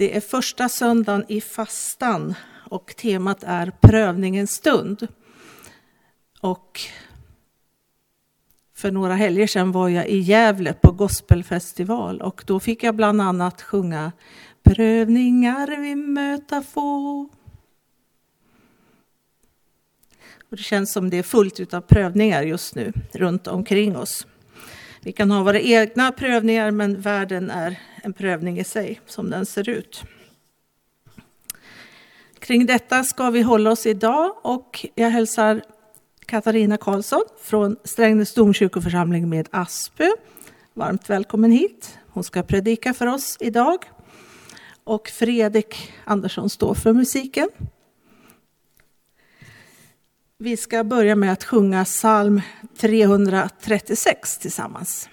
Det är första söndagen i fastan och temat är prövningens stund. Och för några helger sedan var jag i Gävle på gospelfestival och då fick jag bland annat sjunga Prövningar vi möta få. Och det känns som det är fullt av prövningar just nu runt omkring oss. Vi kan ha våra egna prövningar men världen är en prövning i sig som den ser ut. Kring detta ska vi hålla oss idag och jag hälsar Katarina Karlsson från Strängnäs domkyrkoförsamling med Aspö. Varmt välkommen hit. Hon ska predika för oss idag. Och Fredrik Andersson står för musiken. Vi ska börja med att sjunga psalm 336 tillsammans.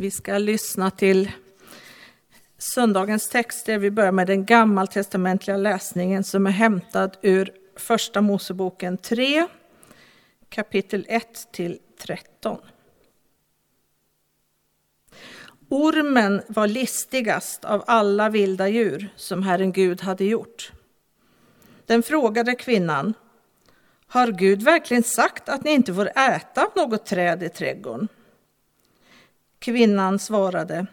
Vi ska lyssna till söndagens texter. Vi börjar med den gammaltestamentliga läsningen som är hämtad ur Första Moseboken 3, kapitel 1 till 13. Ormen var listigast av alla vilda djur som Herren Gud hade gjort. Den frågade kvinnan, har Gud verkligen sagt att ni inte får äta av något träd i trädgården? Kvinnan svarade,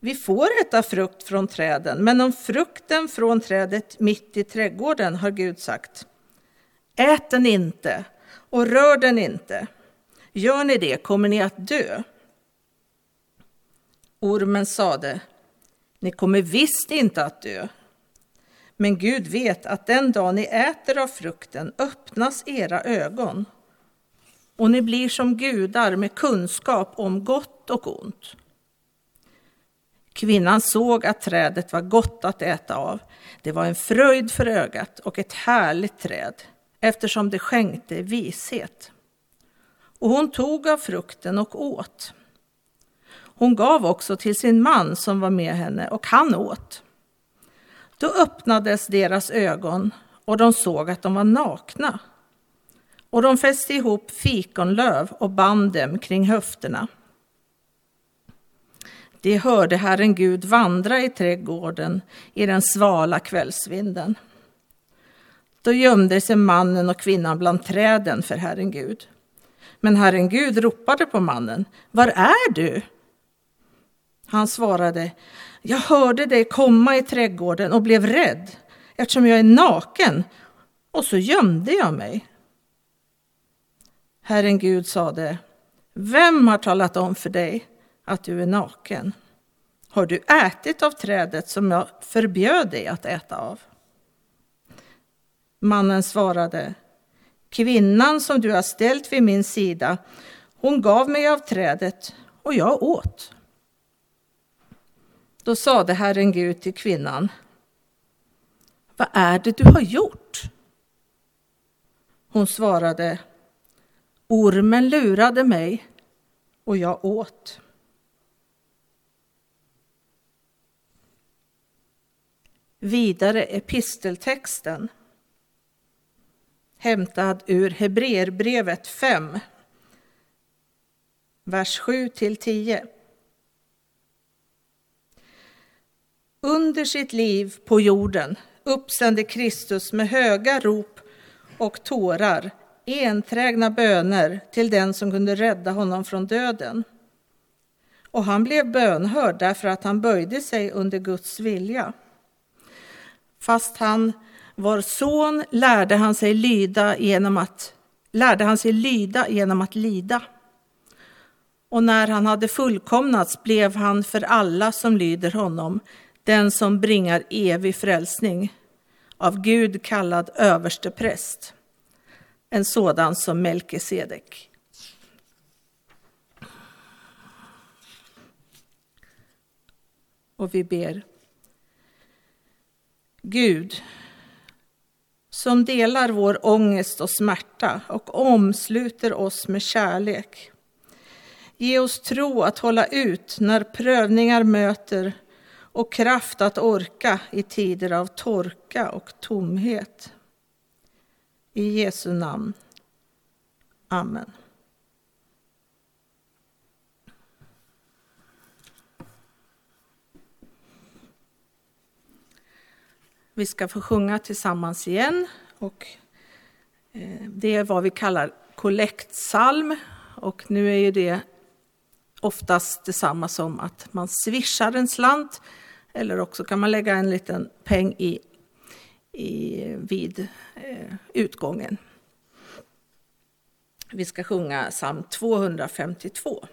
vi får äta frukt från träden, men om frukten från trädet mitt i trädgården har Gud sagt, ät den inte och rör den inte. Gör ni det kommer ni att dö. Ormen sade, ni kommer visst inte att dö. Men Gud vet att den dag ni äter av frukten öppnas era ögon och ni blir som gudar med kunskap om gott och ont. Kvinnan såg att trädet var gott att äta av. Det var en fröjd för ögat och ett härligt träd eftersom det skänkte vishet. Och hon tog av frukten och åt. Hon gav också till sin man som var med henne och han åt. Då öppnades deras ögon och de såg att de var nakna. Och de fäste ihop fikonlöv och band dem kring höfterna. De hörde Herren Gud vandra i trädgården i den svala kvällsvinden. Då gömde sig mannen och kvinnan bland träden för Herren Gud. Men Herren Gud ropade på mannen. Var är du? Han svarade. Jag hörde dig komma i trädgården och blev rädd eftersom jag är naken och så gömde jag mig. Herren Gud sade. Vem har talat om för dig att du är naken? Har du ätit av trädet som jag förbjöd dig att äta av? Mannen svarade, kvinnan som du har ställt vid min sida, hon gav mig av trädet och jag åt. Då sade Herren Gud till kvinnan, vad är det du har gjort? Hon svarade, ormen lurade mig och jag åt. Vidare episteltexten hämtad ur Hebreerbrevet 5, vers 7 till 10. Under sitt liv på jorden uppsände Kristus med höga rop och tårar enträgna böner till den som kunde rädda honom från döden. Och han blev bönhörd därför att han böjde sig under Guds vilja. Fast han var son lärde han sig lyda genom att, lärde han sig lyda genom att lida. Och när han hade fullkomnats blev han för alla som lyder honom den som bringar evig frälsning, av Gud kallad överste präst, en sådan som Melkisedek. Och vi ber. Gud, som delar vår ångest och smärta och omsluter oss med kärlek. Ge oss tro att hålla ut när prövningar möter och kraft att orka i tider av torka och tomhet. I Jesu namn. Amen. Vi ska få sjunga tillsammans igen. Och eh, det är vad vi kallar kollektsalm. Och nu är ju det oftast detsamma som att man swishar en slant eller också kan man lägga en liten peng i, i, vid eh, utgången. Vi ska sjunga psalm 252.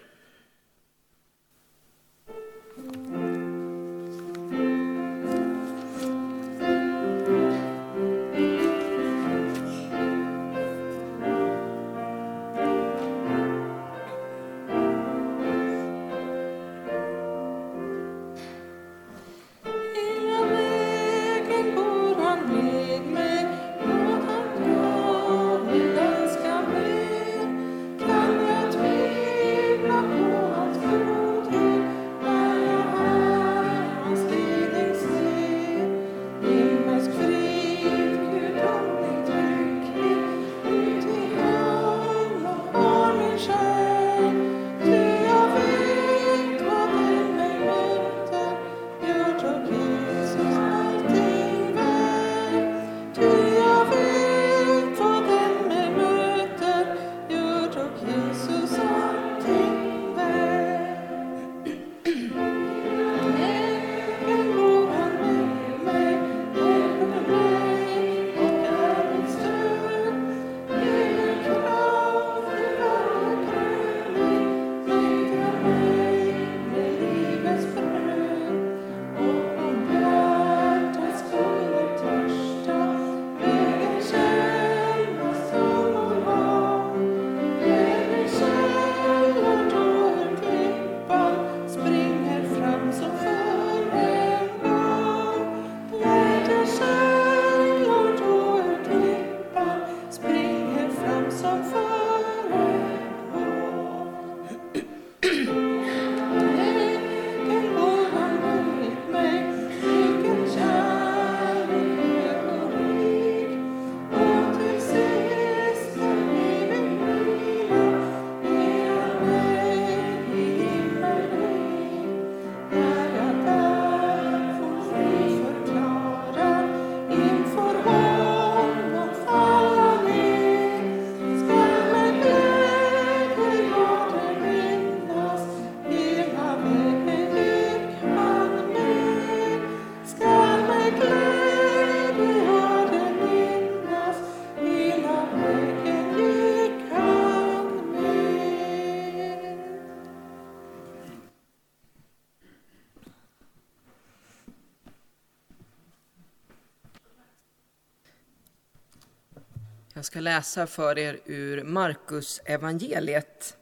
Ska läsa för er ur Markus evangeliet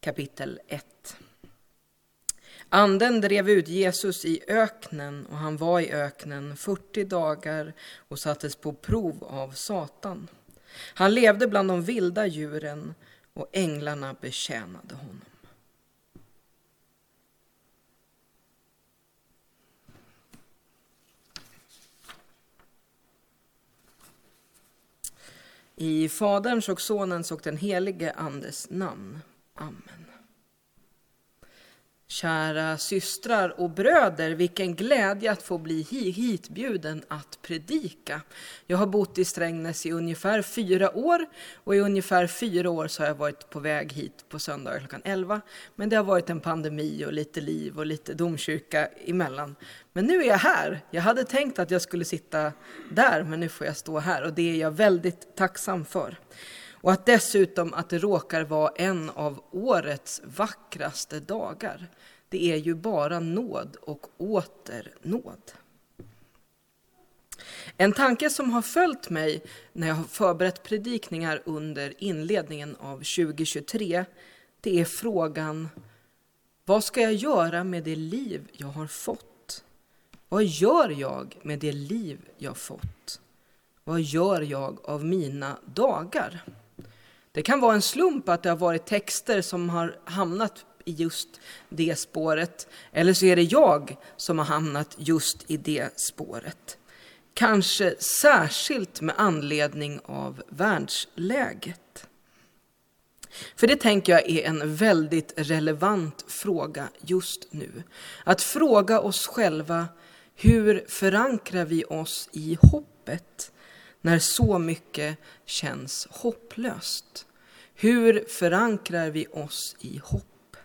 kapitel 1. Anden drev ut Jesus i öknen och han var i öknen 40 dagar och sattes på prov av Satan. Han levde bland de vilda djuren och änglarna betjänade honom. I Faderns och Sonens och den helige Andes namn. Amen. Kära systrar och bröder, vilken glädje att få bli hitbjuden att predika. Jag har bott i Strängnäs i ungefär fyra år och i ungefär fyra år så har jag varit på väg hit på söndagar klockan 11. Men det har varit en pandemi och lite liv och lite domkyrka emellan. Men nu är jag här. Jag hade tänkt att jag skulle sitta där, men nu får jag stå här och det är jag väldigt tacksam för. Och att dessutom att det råkar vara en av årets vackraste dagar. Det är ju bara nåd och åter nåd. En tanke som har följt mig när jag har förberett predikningar under inledningen av 2023, det är frågan vad ska jag göra med det liv jag har fått? Vad gör jag med det liv jag fått? Vad gör jag av mina dagar? Det kan vara en slump att det har varit texter som har hamnat i just det spåret. Eller så är det jag som har hamnat just i det spåret. Kanske särskilt med anledning av världsläget. För det tänker jag är en väldigt relevant fråga just nu. Att fråga oss själva, hur förankrar vi oss i hoppet när så mycket känns hopplöst? Hur förankrar vi oss i hopp?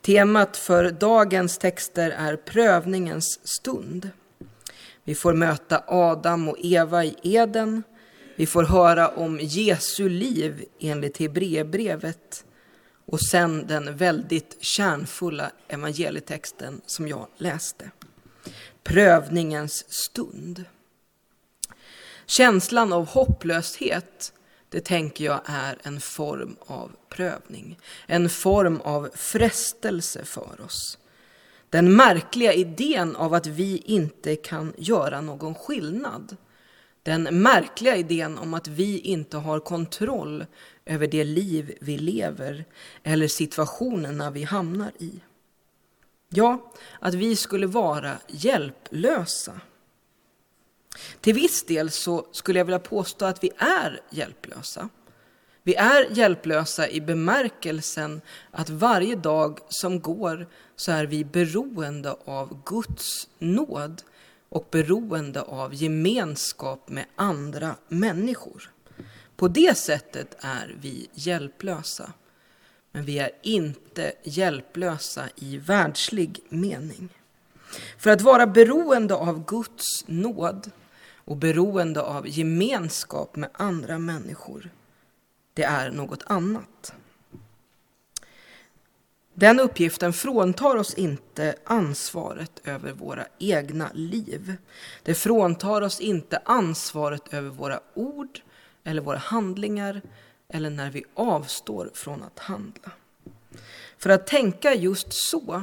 Temat för dagens texter är prövningens stund. Vi får möta Adam och Eva i Eden. Vi får höra om Jesu liv enligt Hebreerbrevet och sen den väldigt kärnfulla evangelietexten som jag läste. Prövningens stund. Känslan av hopplöshet det tänker jag är en form av prövning. En form av frestelse för oss. Den märkliga idén av att vi inte kan göra någon skillnad. Den märkliga idén om att vi inte har kontroll över det liv vi lever eller situationerna vi hamnar i. Ja, att vi skulle vara hjälplösa. Till viss del så skulle jag vilja påstå att vi är hjälplösa. Vi är hjälplösa i bemärkelsen att varje dag som går så är vi beroende av Guds nåd och beroende av gemenskap med andra människor. På det sättet är vi hjälplösa. Men vi är inte hjälplösa i världslig mening. För att vara beroende av Guds nåd och beroende av gemenskap med andra människor, det är något annat. Den uppgiften fråntar oss inte ansvaret över våra egna liv. Det fråntar oss inte ansvaret över våra ord eller våra handlingar eller när vi avstår från att handla. För att tänka just så,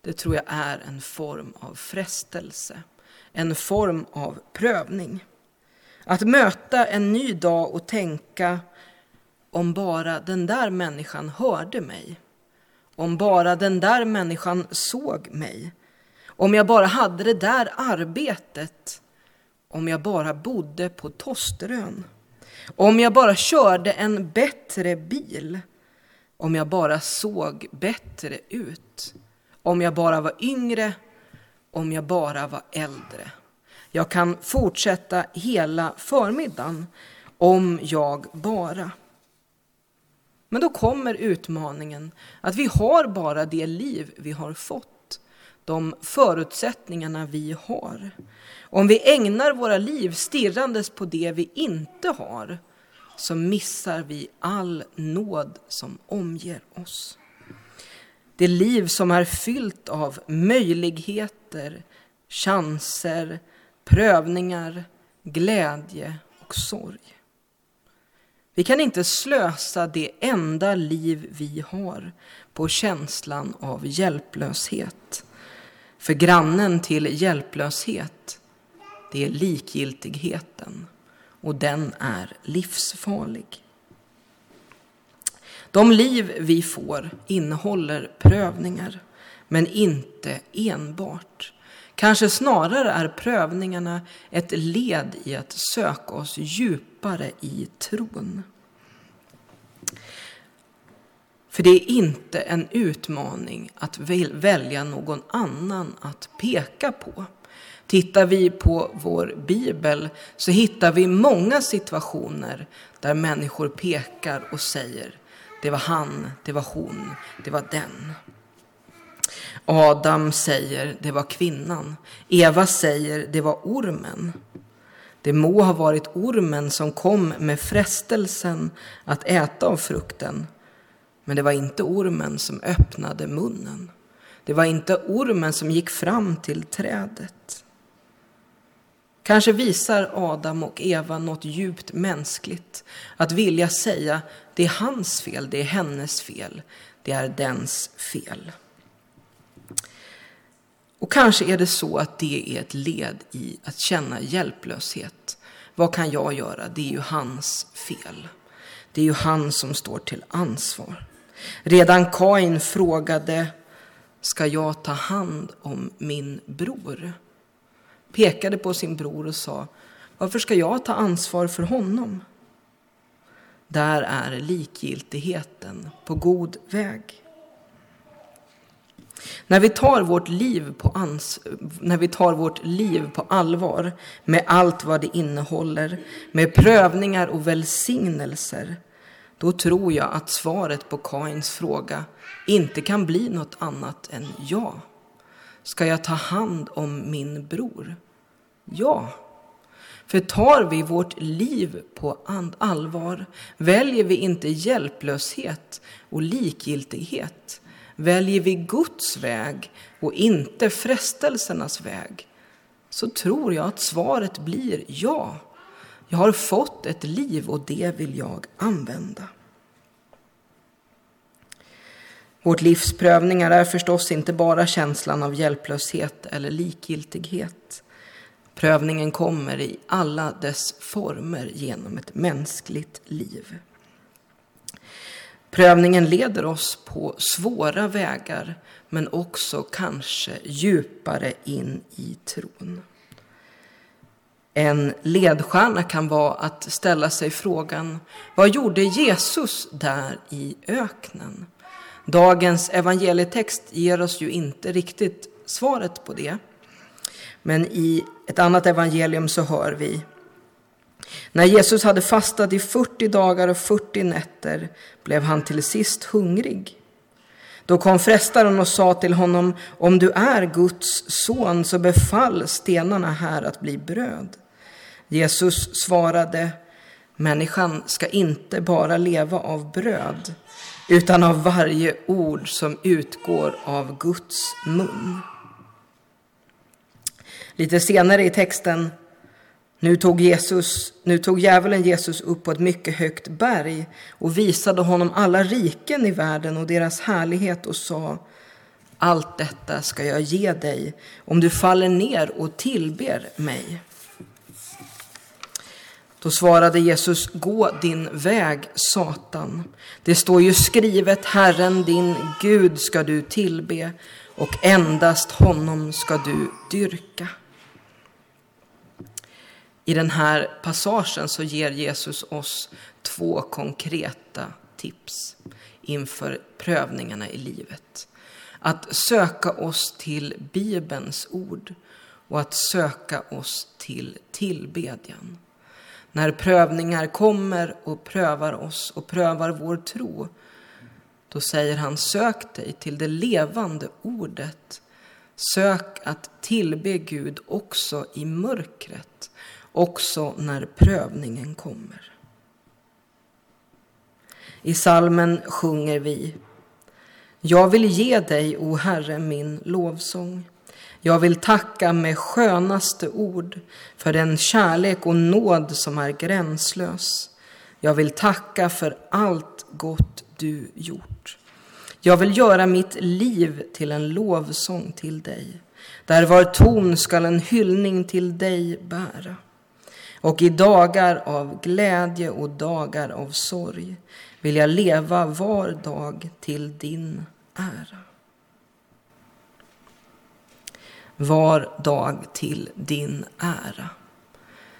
det tror jag är en form av frestelse en form av prövning. Att möta en ny dag och tänka om bara den där människan hörde mig. Om bara den där människan såg mig. Om jag bara hade det där arbetet. Om jag bara bodde på Tosterön. Om jag bara körde en bättre bil. Om jag bara såg bättre ut. Om jag bara var yngre om jag bara var äldre. Jag kan fortsätta hela förmiddagen om jag bara. Men då kommer utmaningen att vi har bara det liv vi har fått, de förutsättningarna vi har. Om vi ägnar våra liv stirrandes på det vi inte har, så missar vi all nåd som omger oss. Det liv som är fyllt av möjligheter, chanser, prövningar, glädje och sorg. Vi kan inte slösa det enda liv vi har på känslan av hjälplöshet. För grannen till hjälplöshet, det är likgiltigheten och den är livsfarlig. De liv vi får innehåller prövningar, men inte enbart. Kanske snarare är prövningarna ett led i att söka oss djupare i tron. För det är inte en utmaning att välja någon annan att peka på. Tittar vi på vår bibel så hittar vi många situationer där människor pekar och säger det var han, det var hon, det var den. Adam säger det var kvinnan. Eva säger det var ormen. Det må ha varit ormen som kom med frestelsen att äta av frukten. Men det var inte ormen som öppnade munnen. Det var inte ormen som gick fram till trädet. Kanske visar Adam och Eva något djupt mänskligt. Att vilja säga det är hans fel, det är hennes fel, det är dens fel. Och kanske är det så att det är ett led i att känna hjälplöshet. Vad kan jag göra? Det är ju hans fel. Det är ju han som står till ansvar. Redan Kain frågade, ska jag ta hand om min bror? Pekade på sin bror och sa, varför ska jag ta ansvar för honom? Där är likgiltigheten på god väg. När vi, tar vårt liv på ans när vi tar vårt liv på allvar med allt vad det innehåller, med prövningar och välsignelser, då tror jag att svaret på Kains fråga inte kan bli något annat än ja. Ska jag ta hand om min bror? Ja. För tar vi vårt liv på allvar, väljer vi inte hjälplöshet och likgiltighet, väljer vi Guds väg och inte frestelsernas väg, så tror jag att svaret blir ja. Jag har fått ett liv och det vill jag använda. Vårt livs prövningar är förstås inte bara känslan av hjälplöshet eller likgiltighet. Prövningen kommer i alla dess former genom ett mänskligt liv. Prövningen leder oss på svåra vägar men också kanske djupare in i tron. En ledstjärna kan vara att ställa sig frågan, vad gjorde Jesus där i öknen? Dagens evangelietext ger oss ju inte riktigt svaret på det. Men i ett annat evangelium så hör vi när Jesus hade fastat i 40 dagar och 40 nätter blev han till sist hungrig. Då kom frestaren och sa till honom, om du är Guds son så befall stenarna här att bli bröd. Jesus svarade, människan ska inte bara leva av bröd, utan av varje ord som utgår av Guds mun. Lite senare i texten nu tog, Jesus, nu tog djävulen Jesus upp på ett mycket högt berg och visade honom alla riken i världen och deras härlighet och sa Allt detta ska jag ge dig om du faller ner och tillber mig. Då svarade Jesus, gå din väg, Satan. Det står ju skrivet, Herren din Gud ska du tillbe och endast honom ska du dyrka. I den här passagen så ger Jesus oss två konkreta tips inför prövningarna i livet. Att söka oss till Bibelns ord och att söka oss till tillbedjan. När prövningar kommer och prövar oss och prövar vår tro, då säger han sök dig till det levande ordet. Sök att tillbe Gud också i mörkret också när prövningen kommer. I salmen sjunger vi Jag vill ge dig, o Herre, min lovsång. Jag vill tacka med skönaste ord för den kärlek och nåd som är gränslös. Jag vill tacka för allt gott du gjort. Jag vill göra mitt liv till en lovsång till dig. Där var ton skall en hyllning till dig bära. Och i dagar av glädje och dagar av sorg vill jag leva var dag till din ära. Var dag till din ära.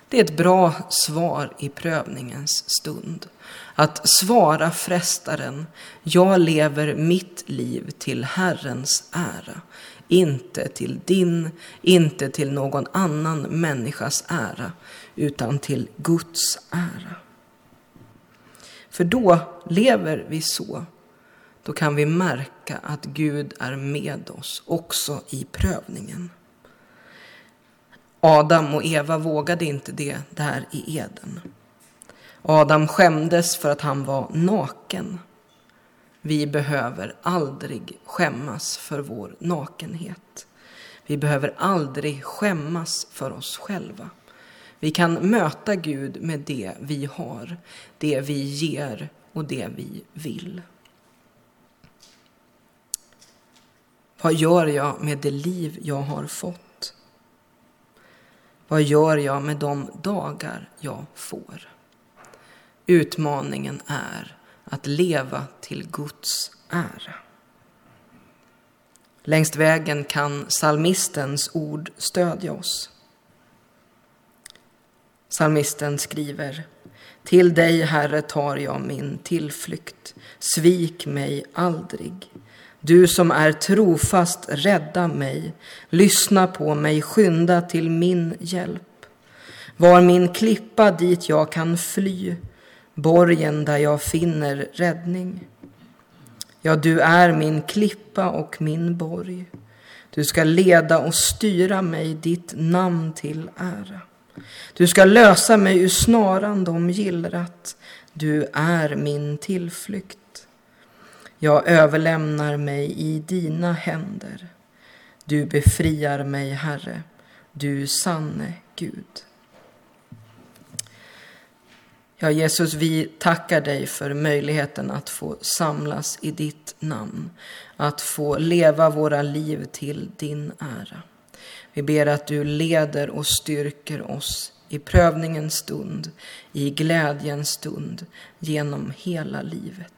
Det är ett bra svar i prövningens stund. Att svara frestaren, jag lever mitt liv till Herrens ära. Inte till din, inte till någon annan människas ära, utan till Guds ära. För då lever vi så. Då kan vi märka att Gud är med oss också i prövningen. Adam och Eva vågade inte det där i Eden. Adam skämdes för att han var naken. Vi behöver aldrig skämmas för vår nakenhet. Vi behöver aldrig skämmas för oss själva. Vi kan möta Gud med det vi har, det vi ger och det vi vill. Vad gör jag med det liv jag har fått? Vad gör jag med de dagar jag får? Utmaningen är att leva till Guds ära. Längst vägen kan salmistens ord stödja oss. Salmisten skriver Till dig, Herre, tar jag min tillflykt. Svik mig aldrig. Du som är trofast, rädda mig. Lyssna på mig, skynda till min hjälp. Var min klippa dit jag kan fly, borgen där jag finner räddning. Ja, du är min klippa och min borg. Du ska leda och styra mig ditt namn till ära. Du ska lösa mig ur snaran de gillrat. Du är min tillflykt. Jag överlämnar mig i dina händer. Du befriar mig, Herre, du sanne Gud. Ja, Jesus, vi tackar dig för möjligheten att få samlas i ditt namn, att få leva våra liv till din ära. Vi ber att du leder och styrker oss i prövningens stund, i glädjens stund, genom hela livet.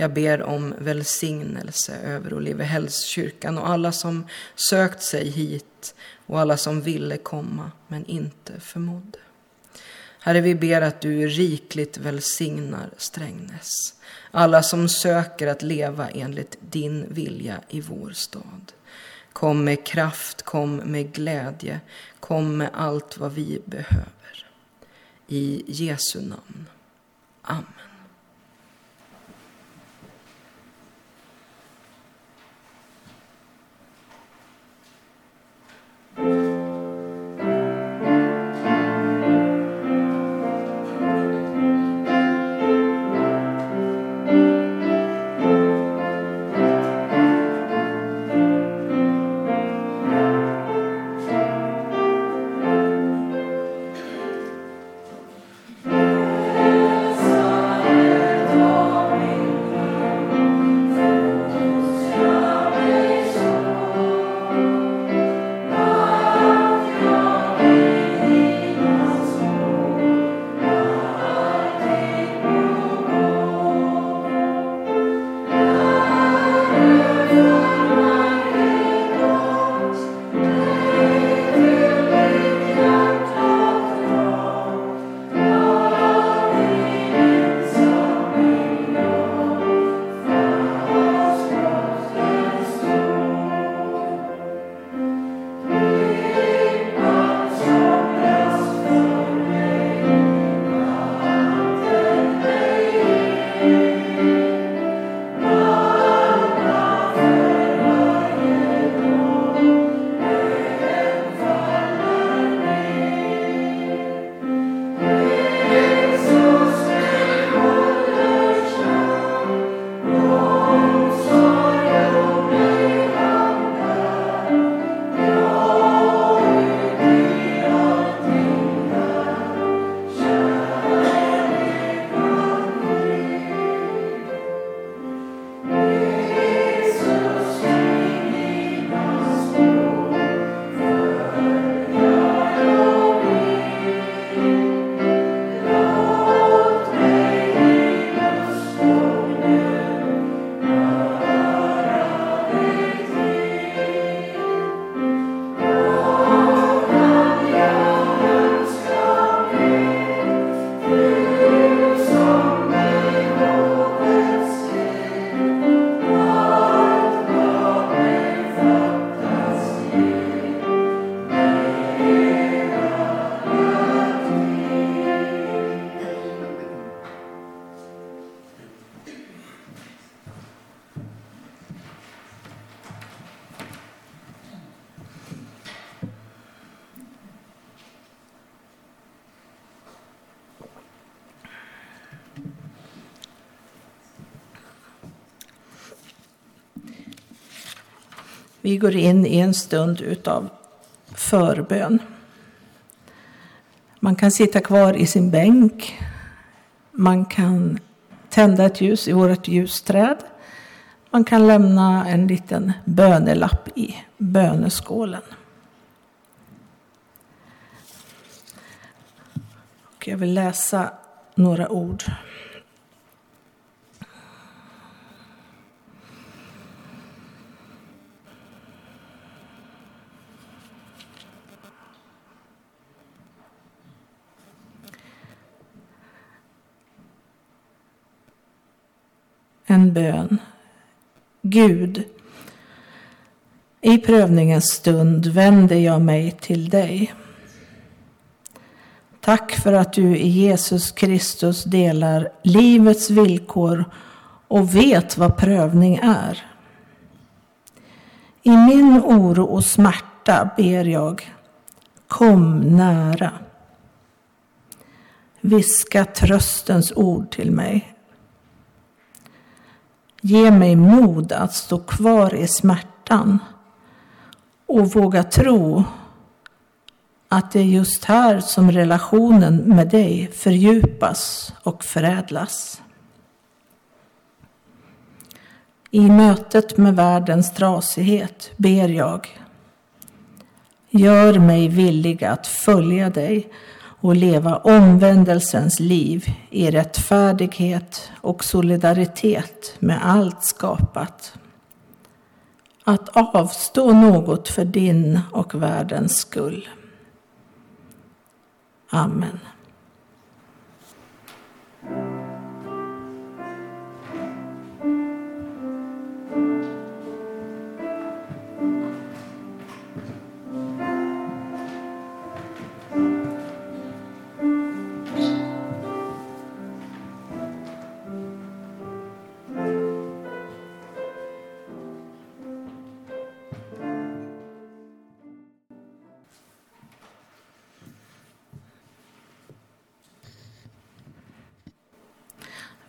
Jag ber om välsignelse över Olivehällskyrkan och alla som sökt sig hit och alla som ville komma men inte förmådde. Herre, vi ber att du rikligt välsignar Strängnäs. Alla som söker att leva enligt din vilja i vår stad. Kom med kraft, kom med glädje, kom med allt vad vi behöver. I Jesu namn. Amen. Vi går in i en stund utav förbön. Man kan sitta kvar i sin bänk. Man kan tända ett ljus i vårt ljusträd. Man kan lämna en liten bönelapp i böneskålen. Och jag vill läsa några ord. En bön. Gud, i prövningens stund vänder jag mig till dig. Tack för att du i Jesus Kristus delar livets villkor och vet vad prövning är. I min oro och smärta ber jag, kom nära. Viska tröstens ord till mig. Ge mig mod att stå kvar i smärtan och våga tro att det är just här som relationen med dig fördjupas och förädlas. I mötet med världens trasighet ber jag. Gör mig villig att följa dig och leva omvändelsens liv i rättfärdighet och solidaritet med allt skapat. Att avstå något för din och världens skull. Amen.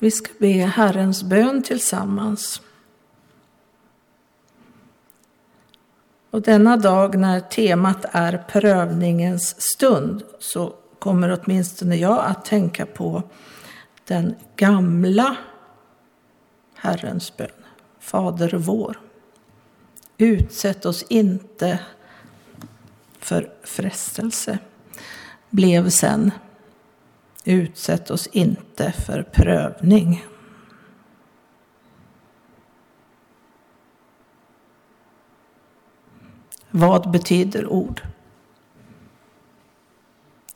Vi ska be Herrens bön tillsammans. Och denna dag när temat är prövningens stund så kommer åtminstone jag att tänka på den gamla Herrens bön, Fader vår. Utsätt oss inte för frestelse, blev sen Utsätt oss inte för prövning. Vad betyder ord?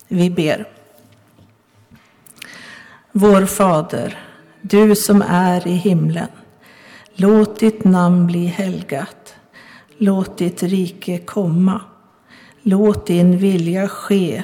Vi ber. Vår Fader, du som är i himlen. Låt ditt namn bli helgat. Låt ditt rike komma. Låt din vilja ske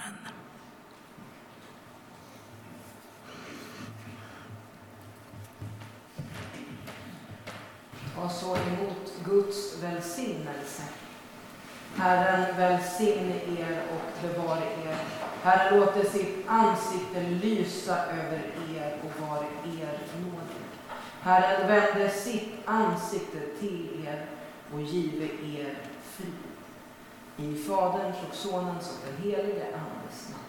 Guds välsignelse. Herren välsigne er och bevare er. Herren låter sitt ansikte lysa över er och vare er nådig. Herren vände sitt ansikte till er och give er frid. I Faderns och Sonens och den helige Andes namn.